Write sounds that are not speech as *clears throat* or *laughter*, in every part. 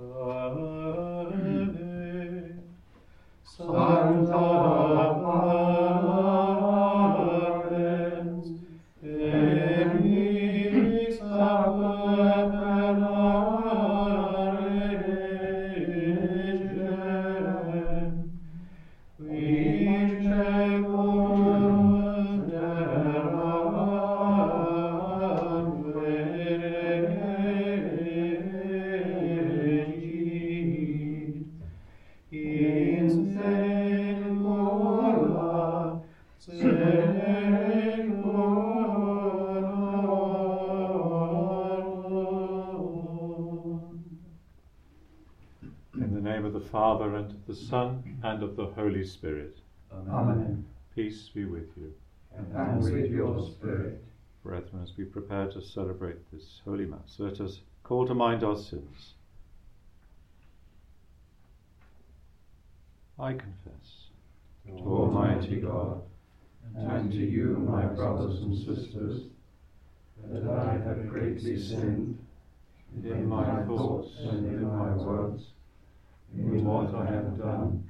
salve. Holy Spirit. Amen. Peace be with you. And with your spirit. Brethren, as we prepare to celebrate this Holy Mass, let us call to mind our sins. I confess To Almighty God, and to you, my brothers and sisters, that I have greatly sinned in my thoughts and in my words, in what I have done,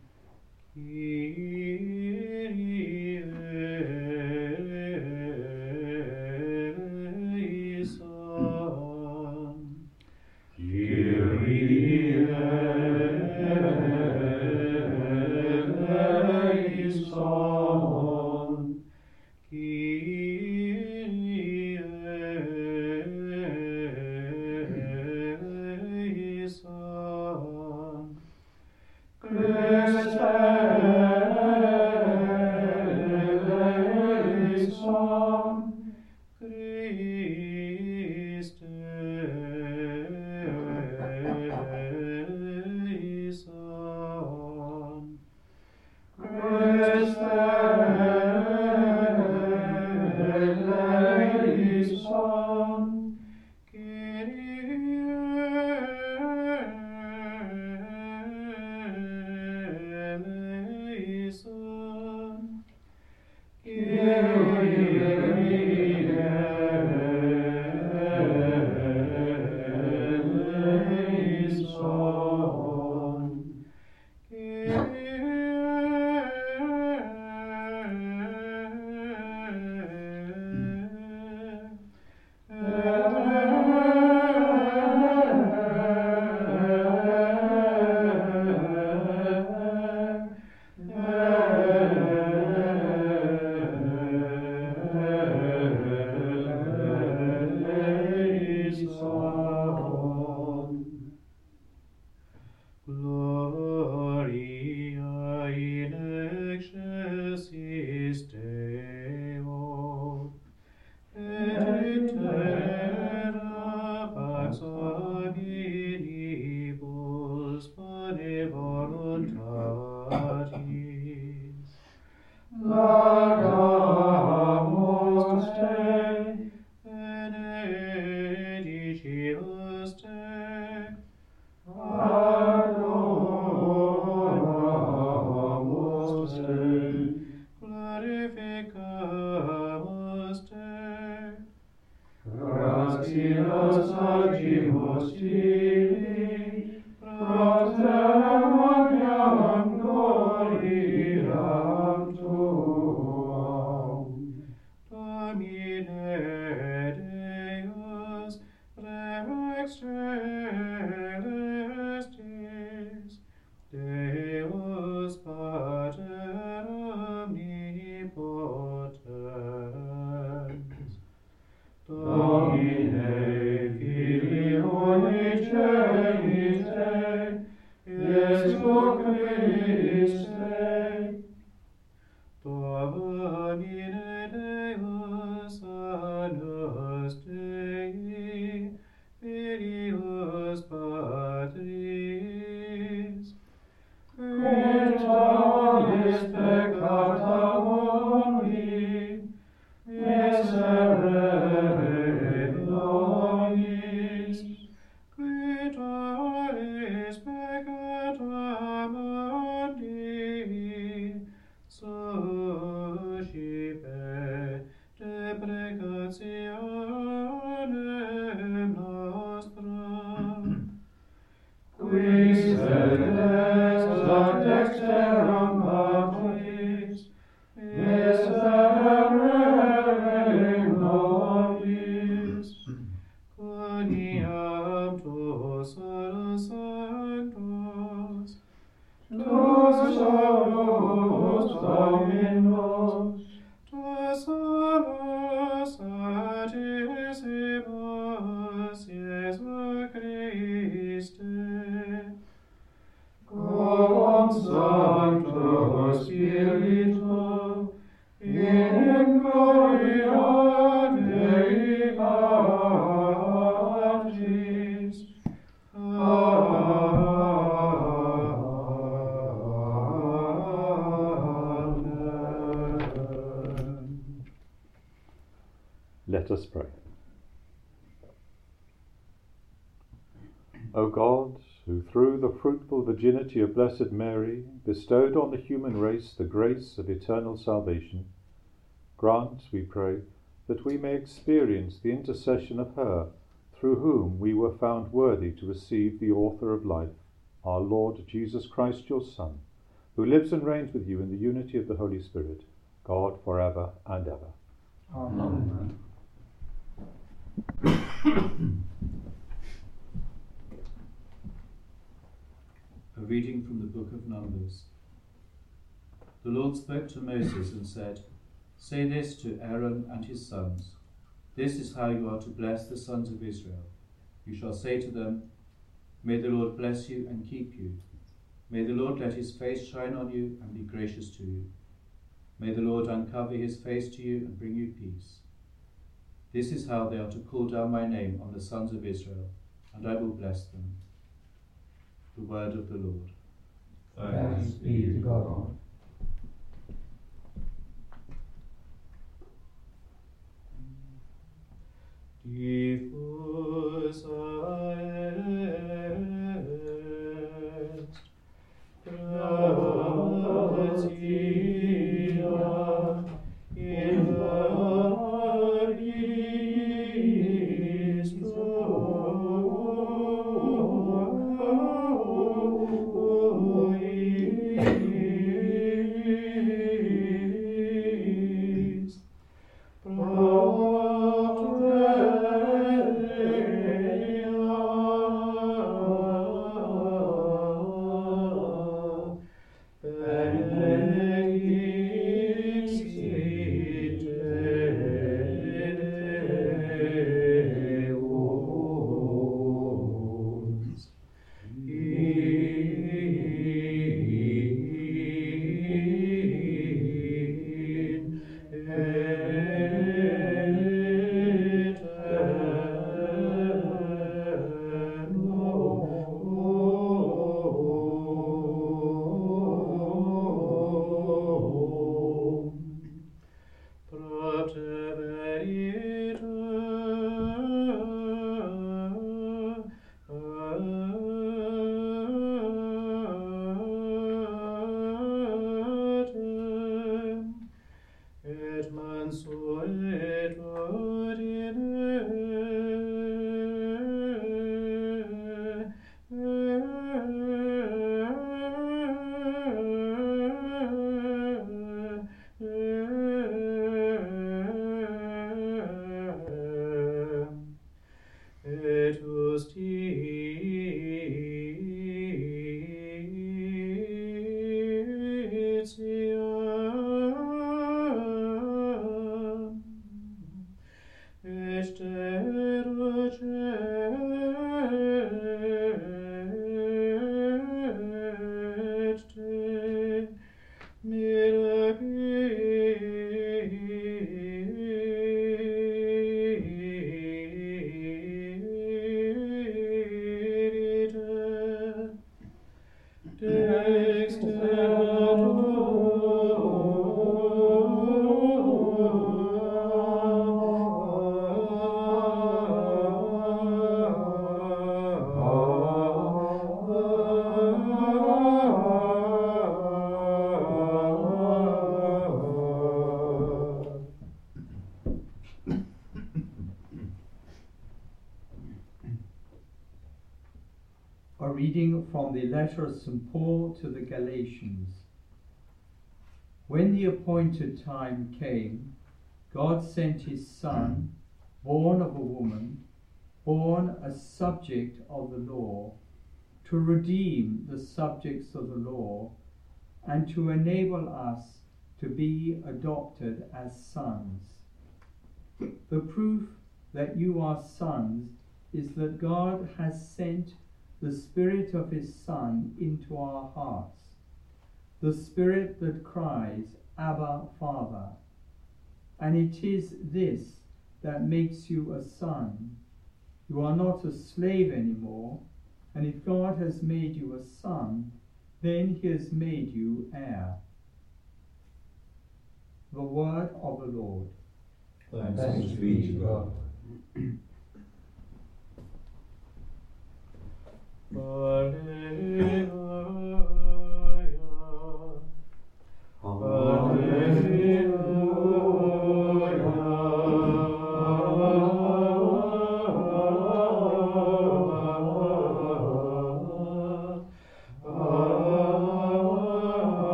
Iri Dei, Let us pray. O God, who through the fruitful virginity of Blessed Mary bestowed on the human race the grace of eternal salvation, grant, we pray, that we may experience the intercession of her through whom we were found worthy to receive the author of life, our Lord Jesus Christ, your Son, who lives and reigns with you in the unity of the Holy Spirit, God for ever and ever. Amen. *coughs* A reading from the book of Numbers. The Lord spoke to Moses and said, Say this to Aaron and his sons This is how you are to bless the sons of Israel. You shall say to them, May the Lord bless you and keep you. May the Lord let his face shine on you and be gracious to you. May the Lord uncover his face to you and bring you peace. This is how they are to call down my name on the sons of Israel, and I will bless them. The word of the Lord. Thanks be to God. The letter of St. Paul to the Galatians. When the appointed time came, God sent his Son, born of a woman, born a subject of the law, to redeem the subjects of the law and to enable us to be adopted as sons. The proof that you are sons is that God has sent the Spirit of His Son into our hearts, the Spirit that cries, Abba, Father. And it is this that makes you a son. You are not a slave anymore, and if God has made you a son, then He has made you heir. The word of the Lord. Thanks be to God. *clears throat*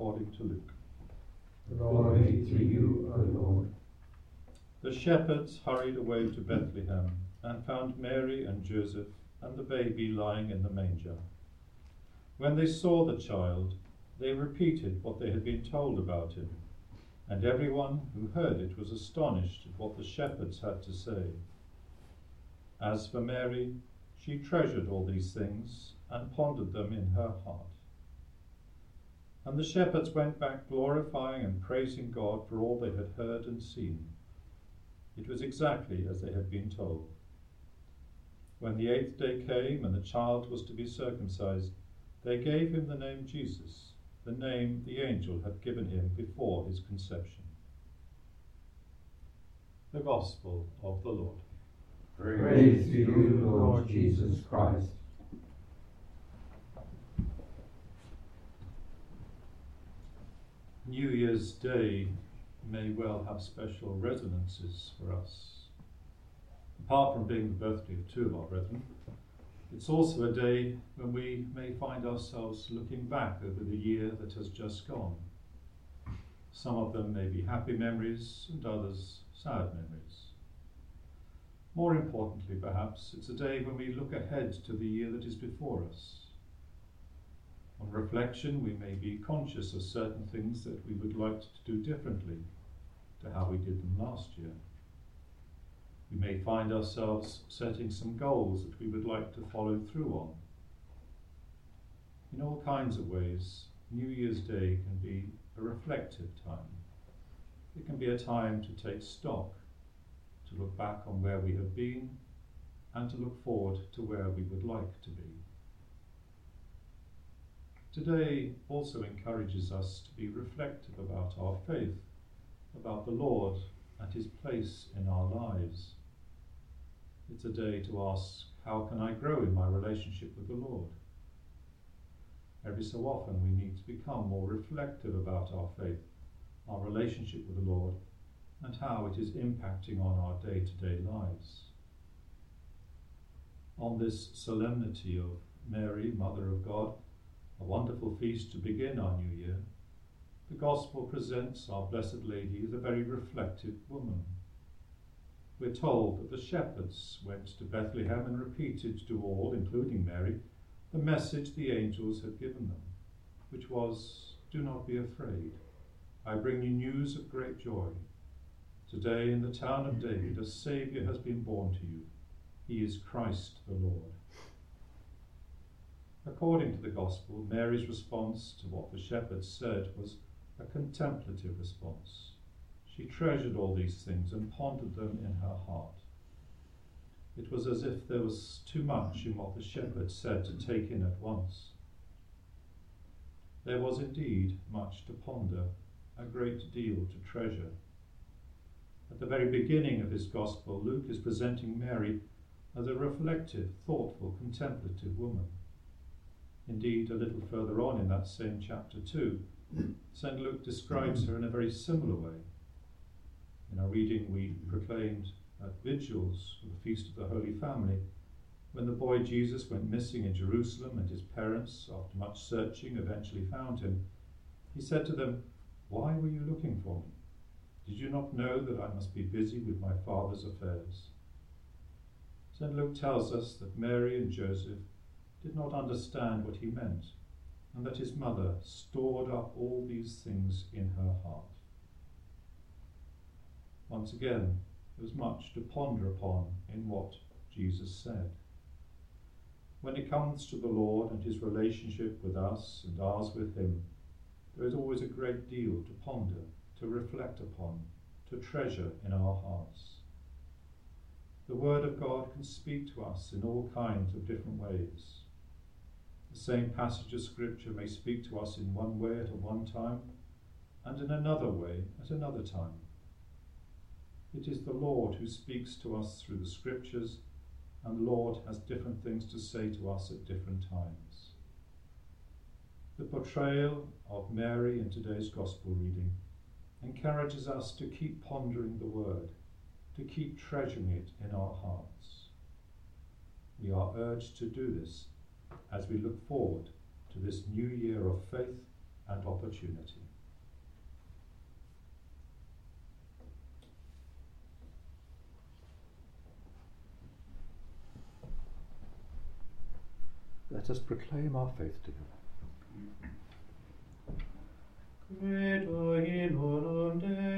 according to Luke. glory to you, O Lord. The shepherds hurried away to Bethlehem and found Mary and Joseph and the baby lying in the manger. When they saw the child, they repeated what they had been told about him, and everyone who heard it was astonished at what the shepherds had to say. As for Mary, she treasured all these things and pondered them in her heart. And the shepherds went back glorifying and praising God for all they had heard and seen. It was exactly as they had been told. When the eighth day came and the child was to be circumcised, they gave him the name Jesus, the name the angel had given him before his conception. The Gospel of the Lord. Praise to you, Lord Jesus Christ. New Year's Day may well have special resonances for us. Apart from being the birthday of two of our brethren, it's also a day when we may find ourselves looking back over the year that has just gone. Some of them may be happy memories and others sad memories. More importantly, perhaps, it's a day when we look ahead to the year that is before us. On reflection, we may be conscious of certain things that we would like to do differently to how we did them last year. We may find ourselves setting some goals that we would like to follow through on. In all kinds of ways, New Year's Day can be a reflective time. It can be a time to take stock, to look back on where we have been, and to look forward to where we would like to be. Today also encourages us to be reflective about our faith, about the Lord and His place in our lives. It's a day to ask, how can I grow in my relationship with the Lord? Every so often we need to become more reflective about our faith, our relationship with the Lord, and how it is impacting on our day to day lives. On this solemnity of Mary, Mother of God, a wonderful feast to begin our new year, the Gospel presents our Blessed Lady as a very reflective woman. We're told that the shepherds went to Bethlehem and repeated to all, including Mary, the message the angels had given them, which was, Do not be afraid. I bring you news of great joy. Today in the town of David a Saviour has been born to you. He is Christ the Lord. According to the Gospel, Mary's response to what the shepherds said was a contemplative response. She treasured all these things and pondered them in her heart. It was as if there was too much in what the shepherds said to take in at once. There was indeed much to ponder, a great deal to treasure. At the very beginning of his Gospel, Luke is presenting Mary as a reflective, thoughtful, contemplative woman. Indeed, a little further on in that same chapter 2, St. Luke describes her in a very similar way. In our reading, we proclaimed at vigils for the Feast of the Holy Family, when the boy Jesus went missing in Jerusalem and his parents, after much searching, eventually found him, he said to them, Why were you looking for me? Did you not know that I must be busy with my Father's affairs? St. Luke tells us that Mary and Joseph did not understand what he meant, and that his mother stored up all these things in her heart. Once again, there was much to ponder upon in what Jesus said. When it comes to the Lord and his relationship with us and ours with him, there is always a great deal to ponder, to reflect upon, to treasure in our hearts. The Word of God can speak to us in all kinds of different ways. The same passage of Scripture may speak to us in one way at one time and in another way at another time. It is the Lord who speaks to us through the Scriptures, and the Lord has different things to say to us at different times. The portrayal of Mary in today's Gospel reading encourages us to keep pondering the Word, to keep treasuring it in our hearts. We are urged to do this as we look forward to this new year of faith and opportunity. Let us proclaim our faith together. Credo in unum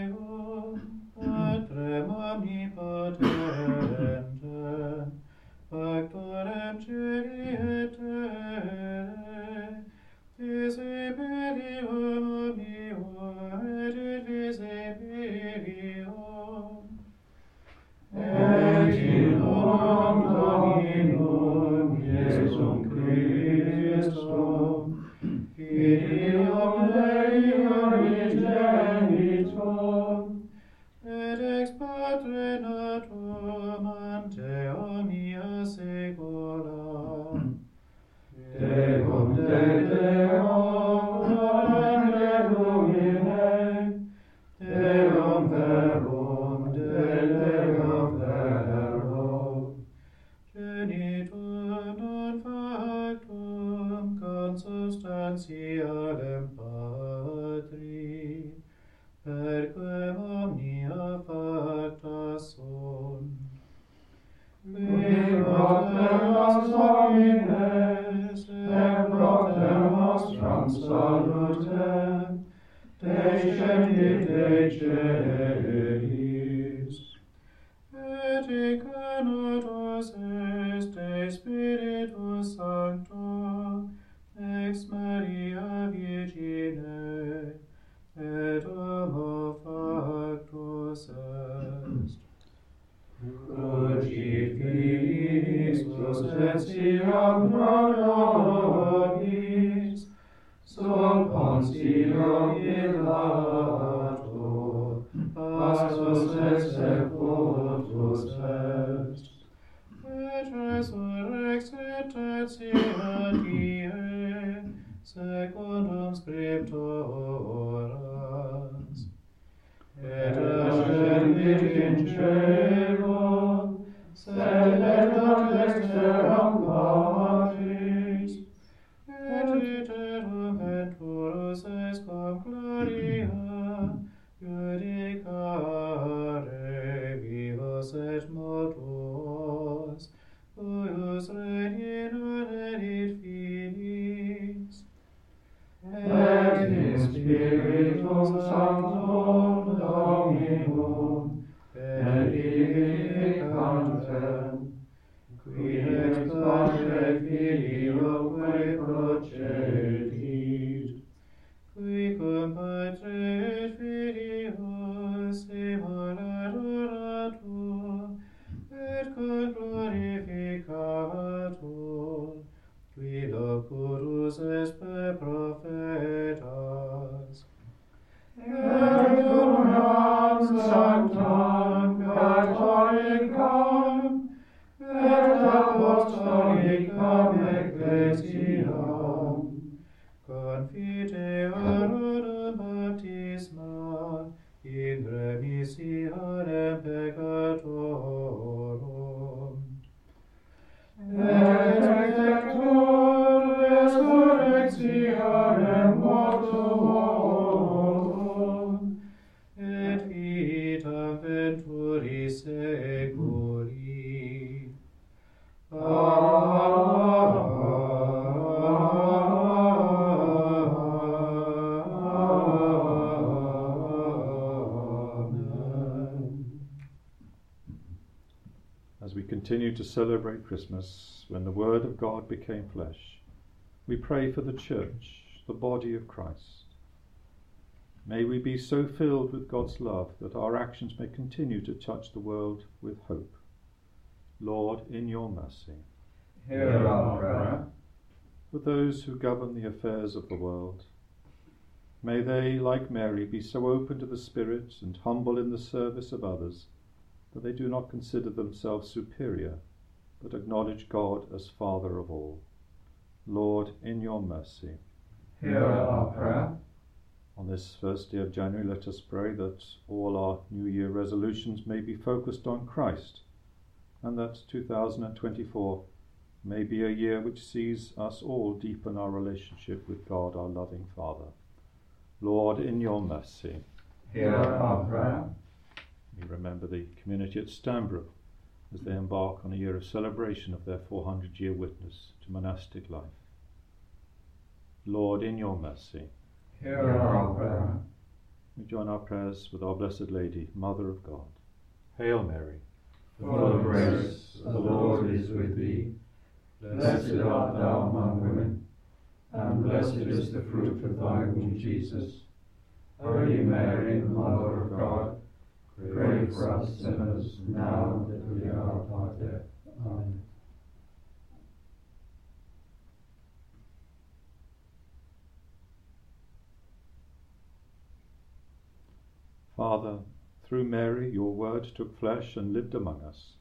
et hic est de Spiritus Sancto, ex Maria Virgine, et homo factus est. Cruci Filis possessiam pronobis, sum consilio pilato, pastus et sepultus, Christus est. Et resurrexit et sia die, secundum scriptoras, et ascendit in cielo, celebrate Christmas, when the Word of God became flesh, we pray for the Church, the body of Christ. May we be so filled with God's love that our actions may continue to touch the world with hope. Lord, in your mercy. hear our prayer. For those who govern the affairs of the world, may they, like Mary, be so open to the Spirit and humble in the service of others that they do not consider themselves superior, but acknowledge God as Father of all. Lord, in your mercy. Hear our prayer. On this first day of January, let us pray that all our New Year resolutions may be focused on Christ, and that 2024 may be a year which sees us all deepen our relationship with God, our loving Father. Lord, in your mercy. Hear our prayer. We remember the community at Stanbrook as they embark on a year of celebration of their 400 year witness to monastic life. Lord, in your mercy. Hear our prayer. We join our prayers with our Blessed Lady, Mother of God. Hail Mary. Full of grace, the Lord is with thee. Blessed art thou among women, and blessed is the fruit of thy womb, Jesus. Holy Mary, Mother of God, pray for us sinners, now and at the hour of our death. Amen. Father, through Mary your word took flesh and lived among us.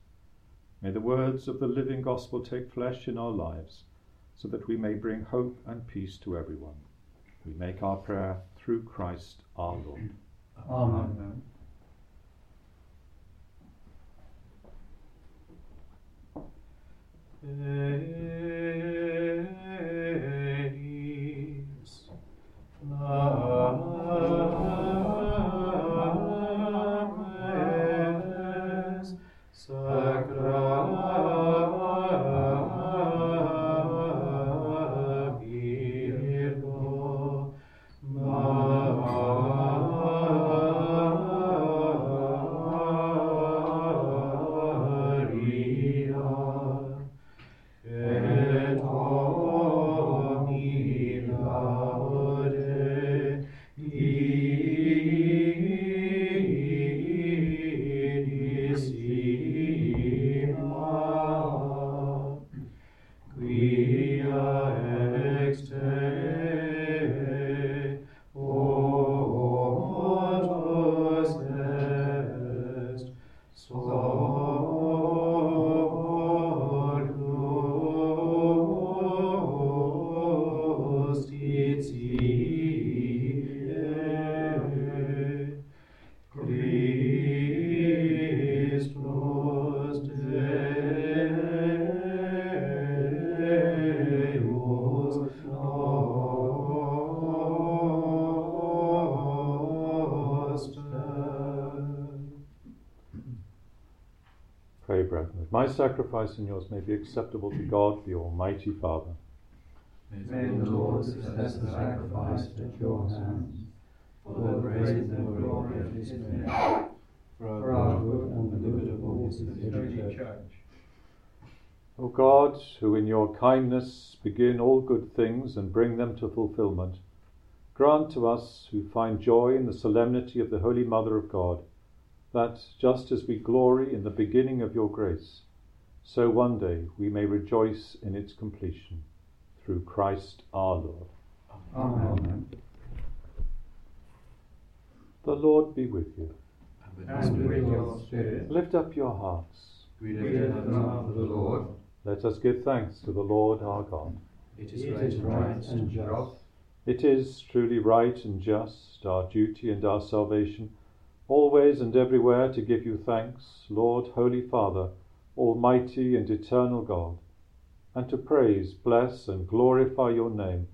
May the words of the living gospel take flesh in our lives, so that we may bring hope and peace to everyone. We make our prayer through Christ our Lord. Amen. Eis eris sacrifice and yours may be acceptable to God, the Almighty Father. May the Lord accept the sacrifice at your hands, for the praise and glory of his name, for our good and the good of all his church. O God, who in your kindness begin all good things and bring them to fulfillment, grant to us who find joy in the solemnity of the Holy Mother of God, that just as we glory in the beginning of your grace, so one day we may rejoice in its completion. Through Christ our Lord. Amen. The Lord be with you. And with your spirit, Lift up your hearts. We we lift them up to the Lord. Let us give thanks to the Lord our God. It It is right and just. It is truly right and just, our duty and our salvation, always and everywhere to give you thanks, Lord, Holy Father, Almighty and eternal God, and to praise, bless, and glorify your name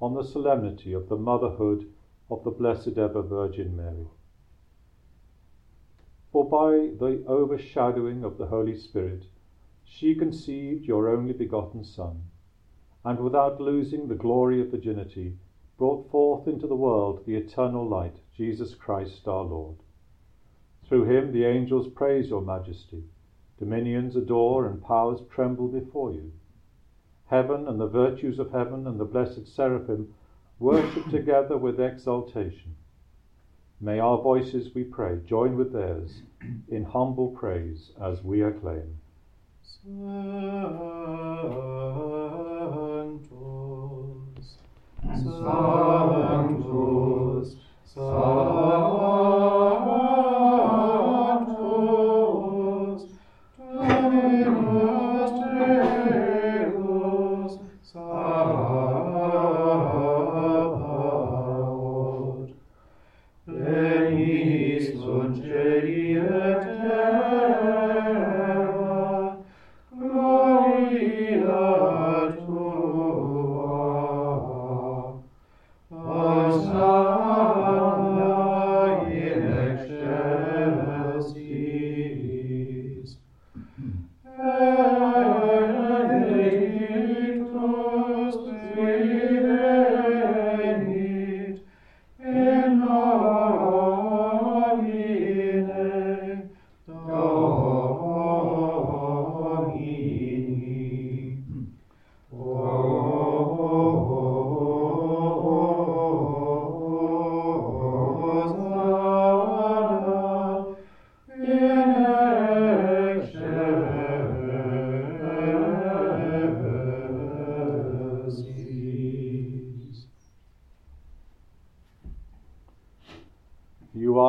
on the solemnity of the motherhood of the Blessed Ever Virgin Mary. For by the overshadowing of the Holy Spirit, she conceived your only begotten Son, and without losing the glory of virginity, brought forth into the world the eternal light, Jesus Christ our Lord. Through him the angels praise your majesty, dominions adore, and powers tremble before you. Heaven and the virtues of heaven and the blessed seraphim worship together with exultation. May our voices, we pray, join with theirs in humble praise as we acclaim. Sanctus, Sanctus,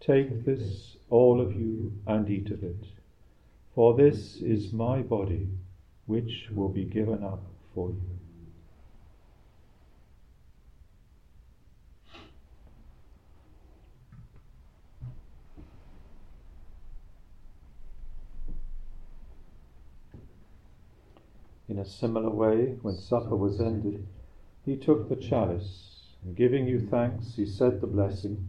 Take this, all of you, and eat of it, for this is my body, which will be given up for you. In a similar way, when supper was ended, he took the chalice, and giving you thanks, he said the blessing,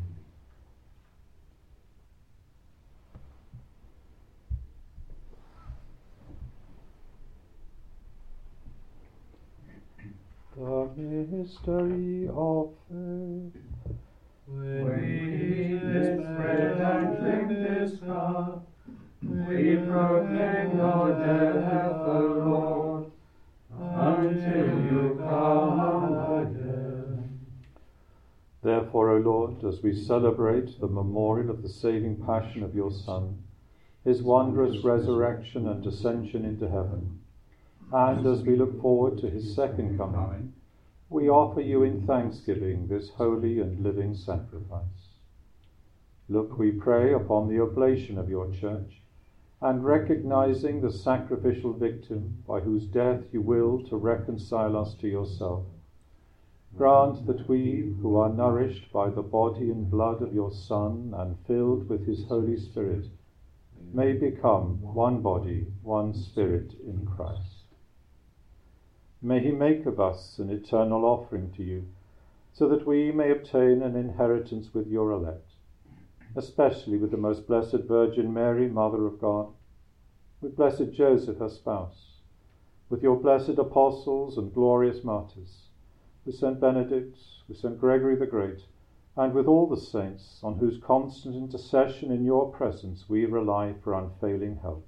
The mystery of faith. When we eat this bread and drink this cup, we proclaim your death, O Lord, until you come again. Therefore, O Lord, as we celebrate the memorial of the saving passion of your Son, his wondrous resurrection and ascension into heaven, and as we look forward to his second coming, we offer you in thanksgiving this holy and living sacrifice. Look, we pray, upon the oblation of your church, and recognizing the sacrificial victim by whose death you will to reconcile us to yourself. Grant that we, who are nourished by the body and blood of your Son and filled with his Holy Spirit, may become one body, one spirit in Christ. May he make of us an eternal offering to you, so that we may obtain an inheritance with your elect, especially with the most blessed Virgin Mary, Mother of God, with blessed Joseph, her spouse, with your blessed apostles and glorious martyrs, with St. Benedict, with St. Gregory the Great, and with all the saints on whose constant intercession in your presence we rely for unfailing help.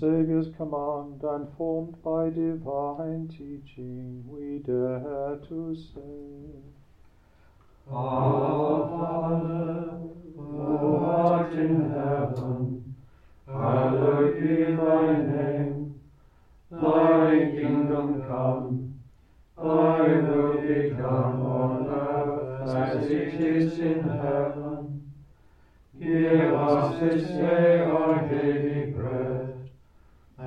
Saviour's command and formed by divine teaching, we dare to say, Our Father, who art in heaven, hallowed be thy name. Thy kingdom come, thy will be done on earth as it is in heaven. Give us this day our daily bread,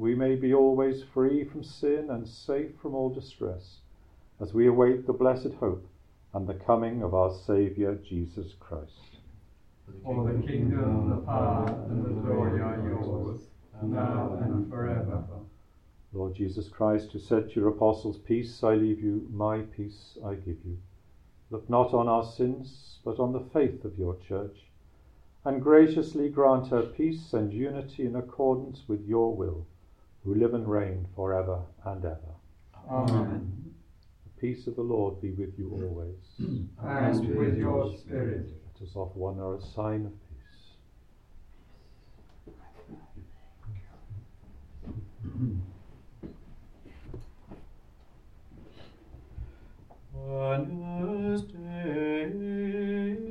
we may be always free from sin and safe from all distress, as we await the blessed hope and the coming of our Saviour Jesus Christ. For the kingdom, the power, and the glory are yours, now and forever. Lord Jesus Christ, who said to your apostles, Peace I leave you, my peace I give you. Look not on our sins, but on the faith of your church, and graciously grant her peace and unity in accordance with your will, who live and reign for ever and ever. Amen. The peace of the Lord be with you always. *clears throat* And with your spirit. Let us offer one another a sign of peace. Agnus Dei,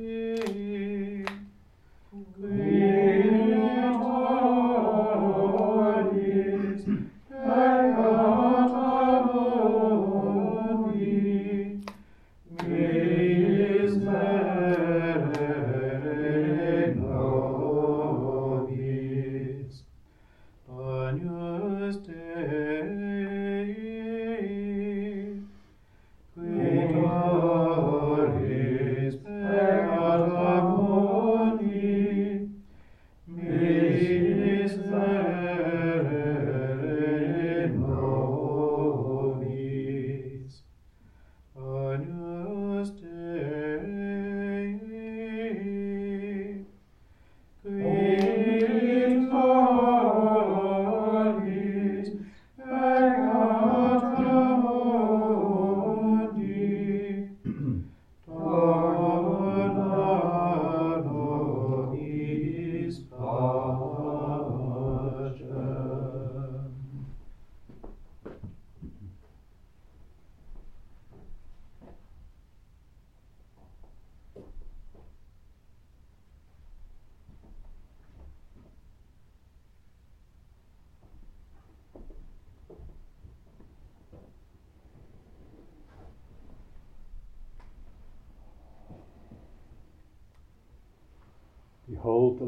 Victoris,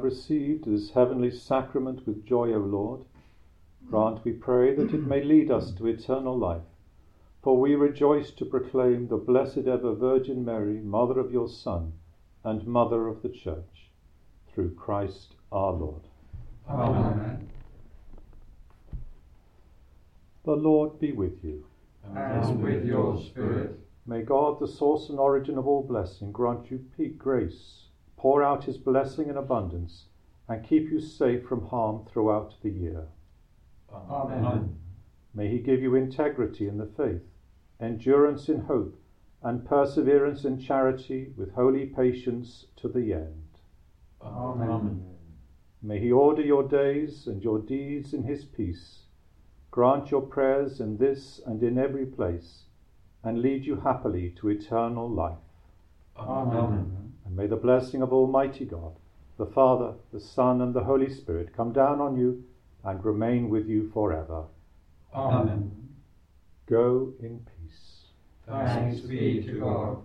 Have received this heavenly sacrament with joy, O Lord. Grant, we pray, that it may lead us to eternal life. For we rejoice to proclaim the Blessed Ever Virgin Mary, Mother of your Son, and Mother of the Church, through Christ our Lord. Amen. The Lord be with you. And with your spirit, May God, the source and origin of all blessing, grant you peace, grace, pour out his blessing in abundance, and keep you safe from harm throughout the year. Amen. May he give you integrity in the faith, endurance in hope, and perseverance in charity with holy patience to the end. Amen. May he order your days and your deeds in his peace, grant your prayers in this and in every place, and lead you happily to eternal life. Amen. And may the blessing of Almighty God, the Father, the Son, and the Holy Spirit come down on you and remain with you forever. Amen. Go in peace. Thanks be to God.